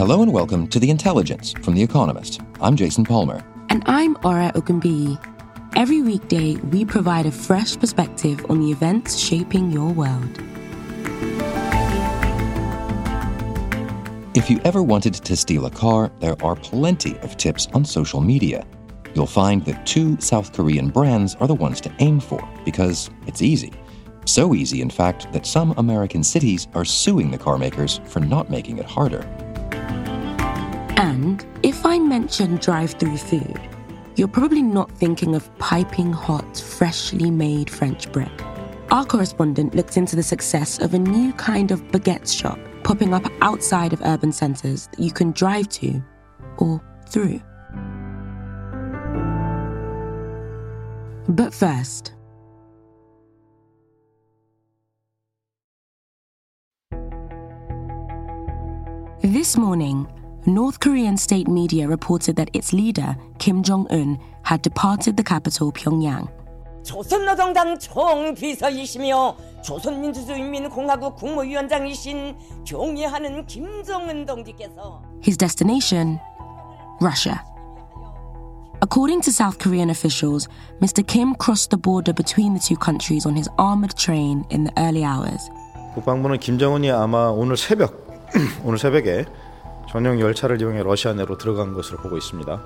Hello and welcome to The Intelligence from The Economist. I'm Jason Palmer. And I'm Ora Ogunbiyi. Every weekday, we provide a fresh perspective on the events shaping your world. If you ever wanted to steal a car, there are plenty of tips on social media. You'll find that two South Korean brands are the ones to aim for because it's easy. So easy, in fact, that some American cities are suing the car makers for not making it harder. And if I mention drive through food, you're probably not thinking of piping hot, freshly made French bread. Our correspondent looked into the success of a new kind of baguette shop popping up outside of urban centres that you can drive to or through. But first, this morning, North Korean state media reported that its leader, Kim Jong un, had departed the capital, Pyongyang. 조선노동당 총비서이시며 조선민주주의인민공화국 국무위원장이신 경의하는 김정은 동지께서 His destination, Russia. According to South Korean officials, Mr. Kim crossed the border between the two countries on his armored train in the early hours. 국방부는 김정은이 아마 오늘 새벽 오늘 새벽에 전용 열차를 이용해 러시아 내로 들어간 것으로 보고 있습니다.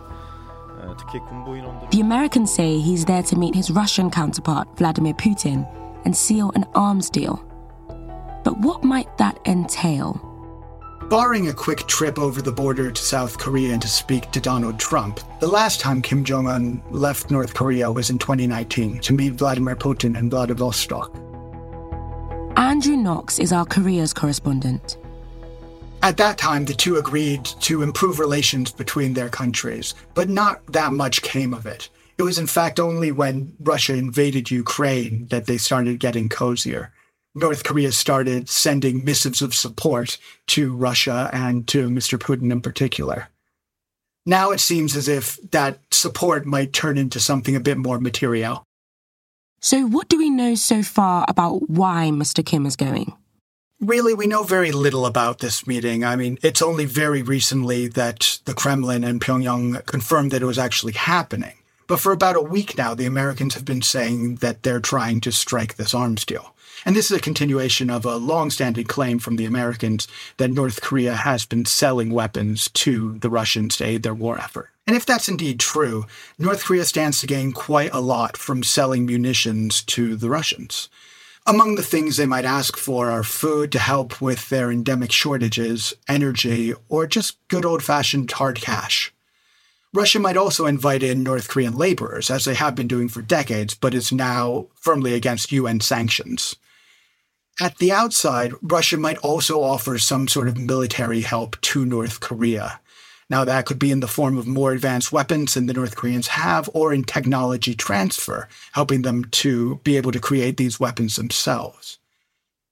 특히 군부 인원들 The Americans say he's there to meet his Russian counterpart Vladimir Putin and seal an arms deal. But what might that entail? Barring a quick trip over the border to South Korea and to speak to Donald Trump, the last time Kim Jong un left North Korea was in 2019 to meet Vladimir Putin in Vladivostok. Andrew Knox is our Korea's correspondent. At that time, the two agreed to improve relations between their countries, but not that much came of it. It was, in fact, only when Russia invaded Ukraine that they started getting cozier. North Korea started sending missives of support to Russia and to Mr. Putin in particular. Now it seems as if that support might turn into something a bit more material. So, what do we know so far about why Mr. Kim is going? Really, we know very little about this meeting. I mean, it's only very recently that the Kremlin and Pyongyang confirmed that it was actually happening. But for about a week now, the Americans have been saying that they're trying to strike this arms deal. And this is a continuation of a long-standing claim from the Americans that North Korea has been selling weapons to the Russians to aid their war effort. And if that's indeed true, North Korea stands to gain quite a lot from selling munitions to the Russians. Among the things they might ask for are food to help with their endemic shortages, energy, or just good old fashioned hard cash. Russia might also invite in North Korean laborers, as they have been doing for decades, but is now firmly against UN sanctions. At the outside, Russia might also offer some sort of military help to North Korea. Now, that could be in the form of more advanced weapons than the North Koreans have, or in technology transfer, helping them to be able to create these weapons themselves.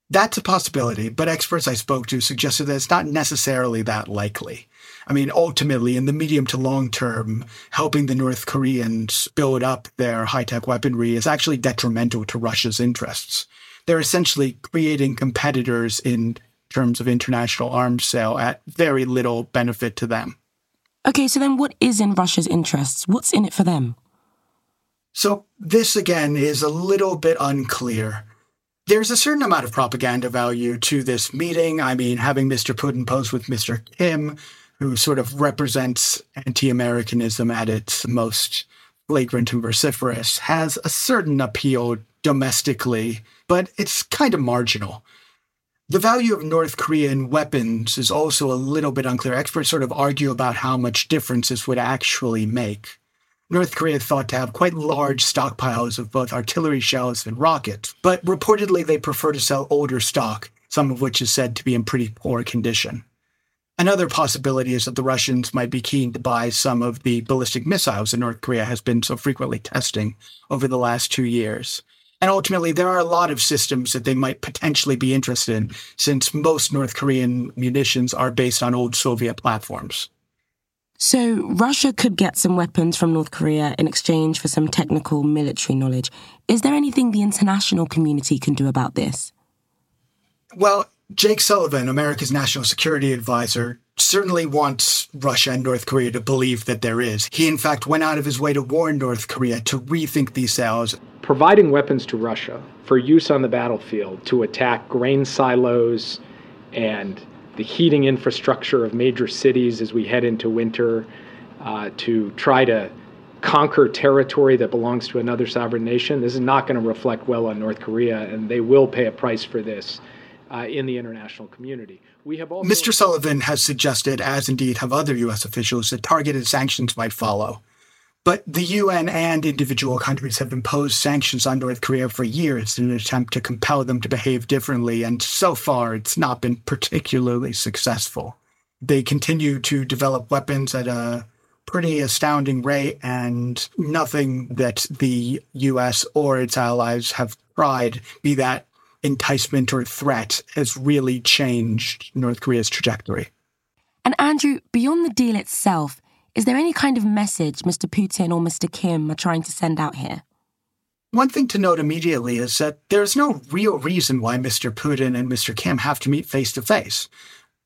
That's a possibility, but experts I spoke to suggested that it's not necessarily that likely. I mean, ultimately, in the medium to long term, helping the North Koreans build up their high tech weaponry is actually detrimental to Russia's interests. They're essentially creating competitors in terms of international arms sale at very little benefit to them. Okay, so then what is in Russia's interests? What's in it for them? So, this again is a little bit unclear. There's a certain amount of propaganda value to this meeting. I mean, having Mr. Putin pose with Mr. Kim, who sort of represents anti Americanism at its most flagrant and vociferous, has a certain appeal domestically, but it's kind of marginal. The value of North Korean weapons is also a little bit unclear. Experts sort of argue about how much difference this would actually make. North Korea is thought to have quite large stockpiles of both artillery shells and rockets, but reportedly they prefer to sell older stock, some of which is said to be in pretty poor condition. Another possibility is that the Russians might be keen to buy some of the ballistic missiles that North Korea has been so frequently testing over the last two years. And ultimately, there are a lot of systems that they might potentially be interested in, since most North Korean munitions are based on old Soviet platforms. So, Russia could get some weapons from North Korea in exchange for some technical military knowledge. Is there anything the international community can do about this? Well, Jake Sullivan, America's national security advisor, certainly wants Russia and North Korea to believe that there is. He, in fact, went out of his way to warn North Korea to rethink these sales. Providing weapons to Russia for use on the battlefield to attack grain silos and the heating infrastructure of major cities as we head into winter, uh, to try to conquer territory that belongs to another sovereign nation. This is not going to reflect well on North Korea, and they will pay a price for this uh, in the international community. Mr. Sullivan has suggested, as indeed have other U.S. officials, that targeted sanctions might follow. But the UN and individual countries have imposed sanctions on North Korea for years in an attempt to compel them to behave differently, and so far it's not been particularly successful. They continue to develop weapons at a pretty astounding rate, and nothing that the US or its allies have tried, be that enticement or threat has really changed North Korea's trajectory. And Andrew, beyond the deal itself, is there any kind of message Mr. Putin or Mr. Kim are trying to send out here? One thing to note immediately is that there's no real reason why Mr. Putin and Mr. Kim have to meet face to face.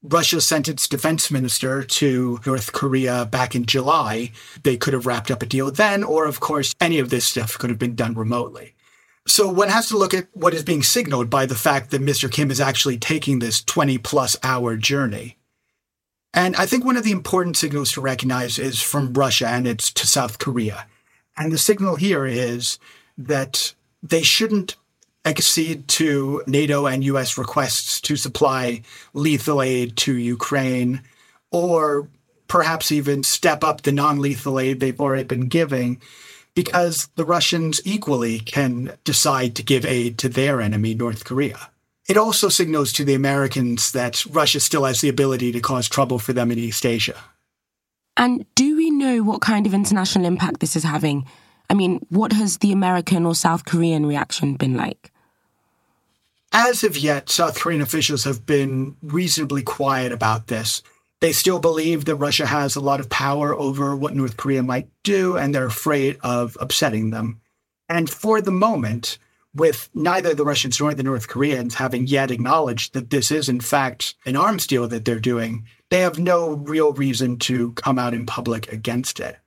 Russia sent its defense minister to North Korea back in July. They could have wrapped up a deal then, or of course, any of this stuff could have been done remotely. So one has to look at what is being signaled by the fact that Mr. Kim is actually taking this 20 plus hour journey. And I think one of the important signals to recognize is from Russia and it's to South Korea. And the signal here is that they shouldn't accede to NATO and US requests to supply lethal aid to Ukraine or perhaps even step up the non lethal aid they've already been giving because the Russians equally can decide to give aid to their enemy, North Korea. It also signals to the Americans that Russia still has the ability to cause trouble for them in East Asia. And do we know what kind of international impact this is having? I mean, what has the American or South Korean reaction been like? As of yet, South Korean officials have been reasonably quiet about this. They still believe that Russia has a lot of power over what North Korea might do, and they're afraid of upsetting them. And for the moment, with neither the Russians nor the North Koreans having yet acknowledged that this is, in fact, an arms deal that they're doing, they have no real reason to come out in public against it.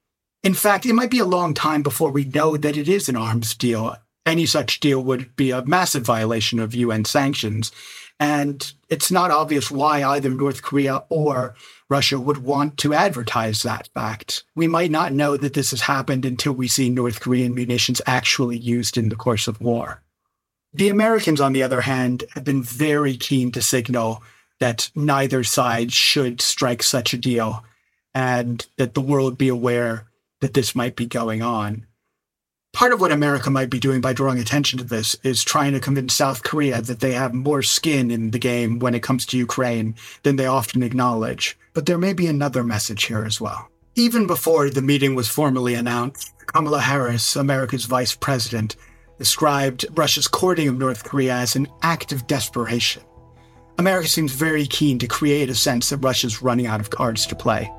In fact, it might be a long time before we know that it is an arms deal. Any such deal would be a massive violation of UN sanctions. And it's not obvious why either North Korea or Russia would want to advertise that fact. We might not know that this has happened until we see North Korean munitions actually used in the course of war. The Americans, on the other hand, have been very keen to signal that neither side should strike such a deal and that the world be aware that this might be going on part of what America might be doing by drawing attention to this is trying to convince South Korea that they have more skin in the game when it comes to Ukraine than they often acknowledge. But there may be another message here as well. Even before the meeting was formally announced, Kamala Harris, America's vice president, described Russia's courting of North Korea as an act of desperation. America seems very keen to create a sense that Russia's running out of cards to play.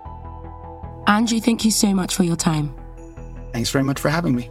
Andrew, thank you so much for your time. Thanks very much for having me.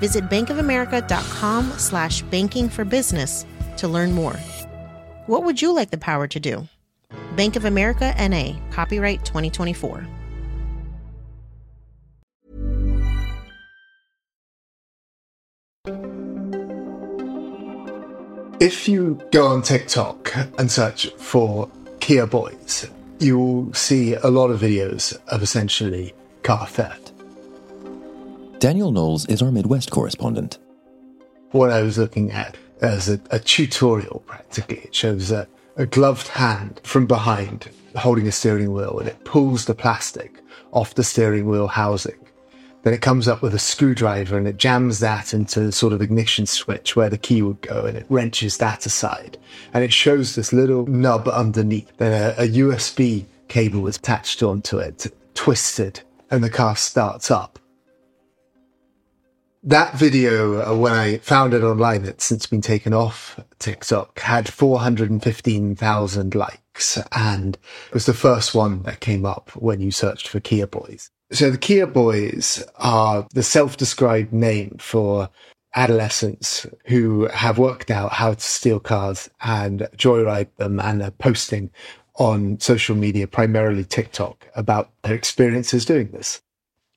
Visit bankofamerica.com slash banking for business to learn more. What would you like the power to do? Bank of America NA, copyright 2024. If you go on TikTok and search for Kia Boys, you'll see a lot of videos of essentially car theft. Daniel Knowles is our Midwest correspondent. What I was looking at as a, a tutorial, practically, it shows a, a gloved hand from behind holding a steering wheel and it pulls the plastic off the steering wheel housing. Then it comes up with a screwdriver and it jams that into the sort of ignition switch where the key would go and it wrenches that aside. And it shows this little nub underneath. Then a, a USB cable is attached onto it, twisted, and the car starts up. That video, uh, when I found it online, it's since been taken off TikTok, had 415,000 likes and it was the first one that came up when you searched for Kia Boys. So the Kia Boys are the self-described name for adolescents who have worked out how to steal cars and joyride them and are posting on social media, primarily TikTok, about their experiences doing this.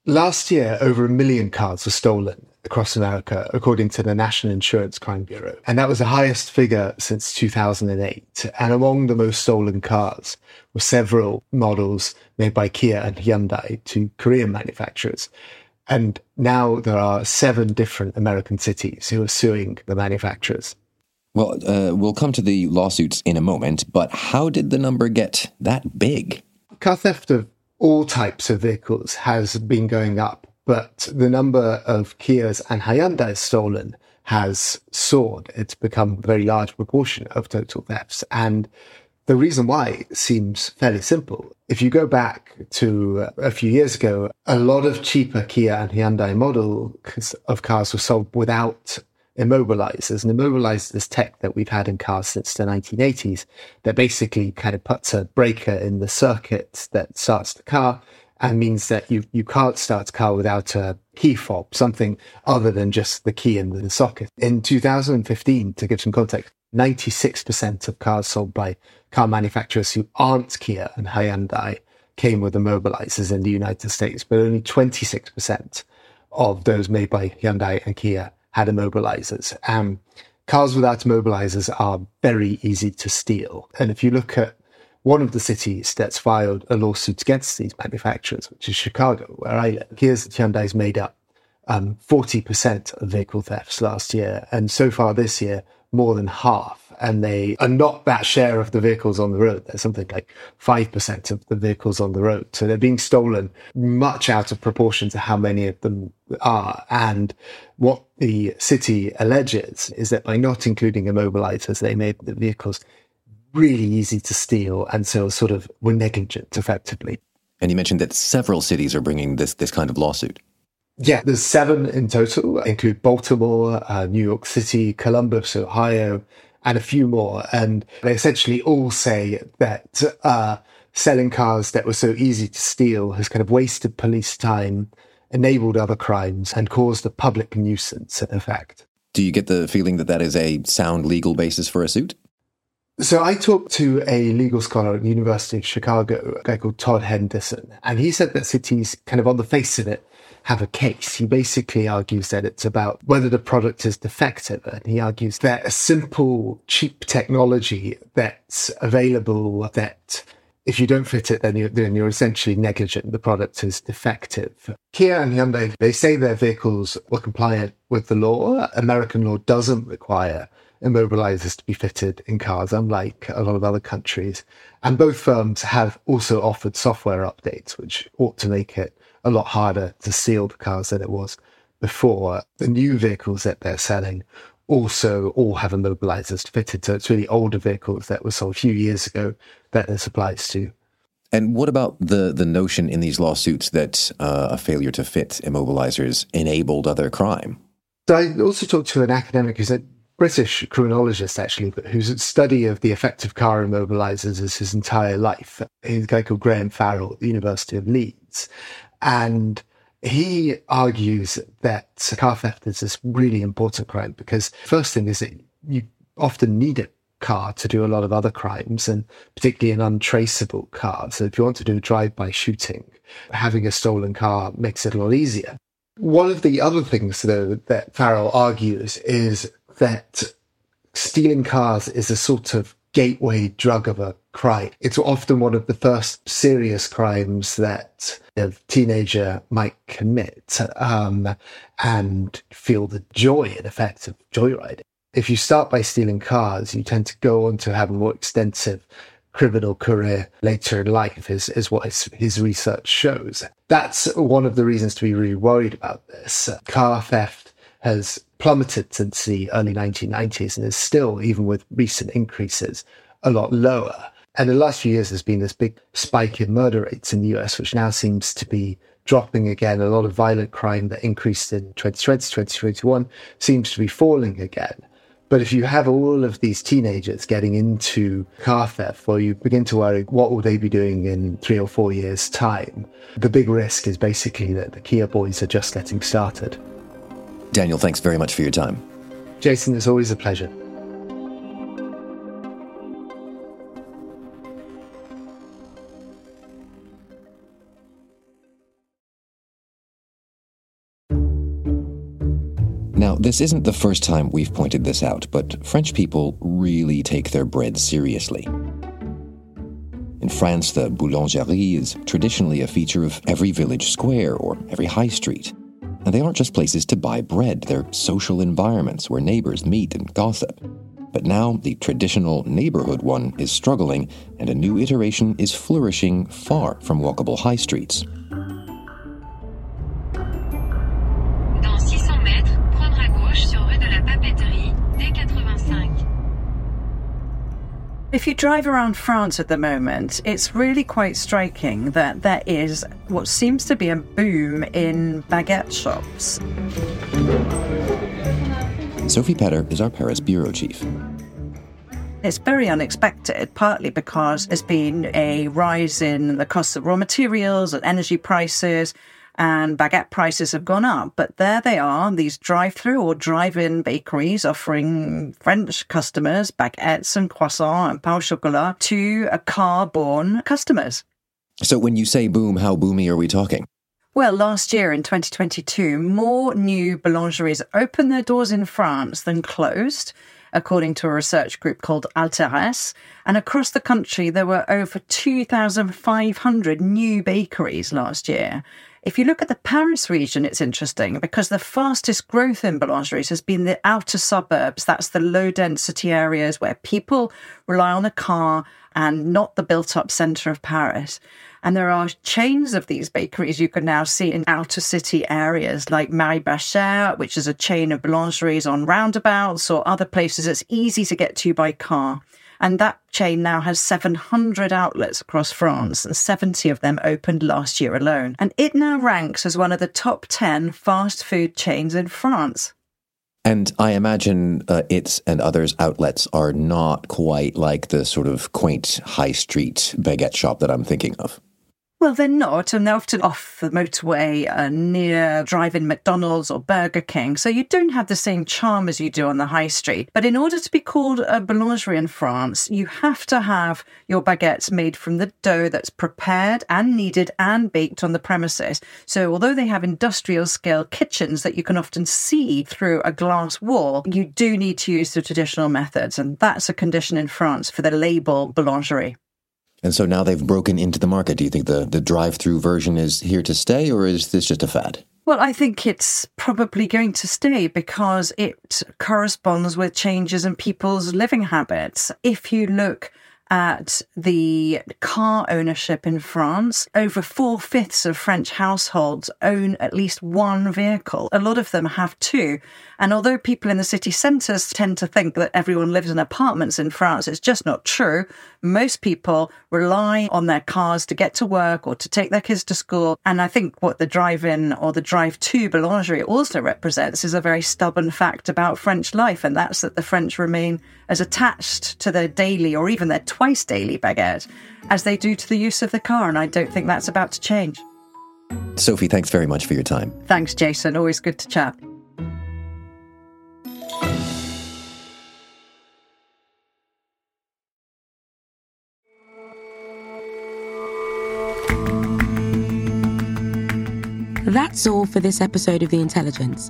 Last year, over a million cars were stolen across America, according to the National Insurance Crime Bureau. And that was the highest figure since 2008. And among the most stolen cars were several models made by Kia and Hyundai, two Korean manufacturers. And now there are seven different American cities who are suing the manufacturers. Well, uh, we'll come to the lawsuits in a moment, but how did the number get that big? Car theft of all types of vehicles has been going up but the number of Kias and Hyundai stolen has soared. It's become a very large proportion of total thefts. And the reason why seems fairly simple. If you go back to uh, a few years ago, a lot of cheaper Kia and Hyundai models of cars were sold without immobilizers. And immobilizers is tech that we've had in cars since the 1980s that basically kind of puts a breaker in the circuit that starts the car and means that you, you can't start a car without a key fob, something other than just the key in the socket. In 2015, to give some context, 96% of cars sold by car manufacturers who aren't Kia and Hyundai came with immobilizers in the United States, but only 26% of those made by Hyundai and Kia had immobilizers. Um, cars without immobilizers are very easy to steal. And if you look at one of the cities that's filed a lawsuit against these manufacturers, which is Chicago, where I live. Here's Hyundai's made up um, 40% of vehicle thefts last year. And so far this year, more than half. And they are not that share of the vehicles on the road. There's something like 5% of the vehicles on the road. So they're being stolen much out of proportion to how many of them are. And what the city alleges is that by not including immobilizers, they made the vehicles really easy to steal and so sort of were negligent effectively. And you mentioned that several cities are bringing this this kind of lawsuit. Yeah, there's seven in total, include Baltimore, uh, New York City, Columbus, Ohio, and a few more. And they essentially all say that uh, selling cars that were so easy to steal has kind of wasted police time, enabled other crimes, and caused a public nuisance in effect. Do you get the feeling that that is a sound legal basis for a suit? So I talked to a legal scholar at the University of Chicago, a guy called Todd Henderson, and he said that cities kind of on the face of it have a case. He basically argues that it's about whether the product is defective. And he argues that a simple, cheap technology that's available that if you don't fit it, then you're, then you're essentially negligent. The product is defective. Kia and Hyundai, they say their vehicles were compliant with the law. American law doesn't require immobilizers to be fitted in cars, unlike a lot of other countries. And both firms have also offered software updates, which ought to make it a lot harder to seal the cars than it was before. The new vehicles that they're selling also all have immobilizers fitted. So it's really older vehicles that were sold a few years ago that this applies to. And what about the the notion in these lawsuits that uh, a failure to fit immobilizers enabled other crime? So I also talked to an academic who's a British criminologist, actually, but whose study of the effect of car immobilizers is his entire life. He's a guy called Graham Farrell at the University of Leeds. And He argues that car theft is this really important crime because first thing is that you often need a car to do a lot of other crimes and particularly an untraceable car. So if you want to do a drive-by shooting, having a stolen car makes it a lot easier. One of the other things though that Farrell argues is that stealing cars is a sort of gateway drug of a crime. It's often one of the first serious crimes that a teenager might commit um, and feel the joy and effect of joyriding. If you start by stealing cars, you tend to go on to have a more extensive criminal career later in life is, is what his, his research shows. That's one of the reasons to be really worried about this. Car theft has plummeted since the early 1990s and is still, even with recent increases, a lot lower. And the last few years, there's been this big spike in murder rates in the US, which now seems to be dropping again. A lot of violent crime that increased in 2020, 2021 seems to be falling again. But if you have all of these teenagers getting into car theft, well, you begin to worry what will they be doing in three or four years' time? The big risk is basically that the Kia boys are just getting started. Daniel, thanks very much for your time. Jason, it's always a pleasure. Now, this isn't the first time we've pointed this out, but French people really take their bread seriously. In France, the boulangerie is traditionally a feature of every village square or every high street. And they aren't just places to buy bread, they're social environments where neighbors meet and gossip. But now the traditional neighborhood one is struggling, and a new iteration is flourishing far from walkable high streets. If you drive around France at the moment, it's really quite striking that there is what seems to be a boom in baguette shops. Sophie Pedder is our Paris bureau chief. It's very unexpected, partly because there's been a rise in the cost of raw materials and energy prices, and baguette prices have gone up. But there they are, these drive through or drive in bakeries offering French customers baguettes and croissants and pain au chocolat to a car borne customers. So when you say boom, how boomy are we talking? Well, last year in 2022, more new boulangeries opened their doors in France than closed according to a research group called Altares. And across the country, there were over 2,500 new bakeries last year. If you look at the Paris region, it's interesting because the fastest growth in boulangeries has been the outer suburbs. That's the low density areas where people rely on a car and not the built up centre of Paris. And there are chains of these bakeries you can now see in outer city areas like Marie Blachère, which is a chain of boulangeries on roundabouts or other places it's easy to get to by car. And that chain now has 700 outlets across France, and 70 of them opened last year alone. And it now ranks as one of the top 10 fast food chains in France. And I imagine uh, its and others' outlets are not quite like the sort of quaint high street baguette shop that I'm thinking of. Well, they're not, and they're often off the motorway uh, near drive-in McDonald's or Burger King, so you don't have the same charm as you do on the high street. But in order to be called a boulangerie in France, you have to have your baguettes made from the dough that's prepared and kneaded and baked on the premises. So although they have industrial scale kitchens that you can often see through a glass wall, you do need to use the traditional methods, and that's a condition in France for the label boulangerie. And so now they've broken into the market. Do you think the, the drive through version is here to stay, or is this just a fad? Well, I think it's probably going to stay because it corresponds with changes in people's living habits. If you look at the car ownership in France, over four fifths of French households own at least one vehicle. A lot of them have two. And although people in the city centres tend to think that everyone lives in apartments in France, it's just not true. Most people rely on their cars to get to work or to take their kids to school. And I think what the drive in or the drive to boulangerie also represents is a very stubborn fact about French life. And that's that the French remain as attached to their daily or even their twice daily baguette as they do to the use of the car. And I don't think that's about to change. Sophie, thanks very much for your time. Thanks, Jason. Always good to chat. That's all for this episode of The Intelligence.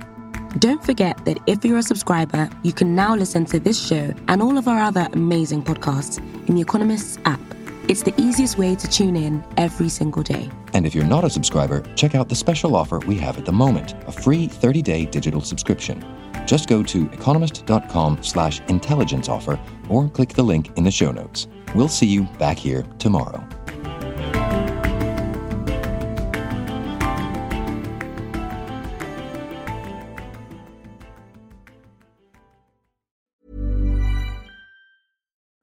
Don't forget that if you're a subscriber, you can now listen to this show and all of our other amazing podcasts in The Economist's app. It's the easiest way to tune in every single day. And if you're not a subscriber, check out the special offer we have at the moment, a free 30-day digital subscription. Just go to economist.com slash intelligence offer or click the link in the show notes. We'll see you back here tomorrow.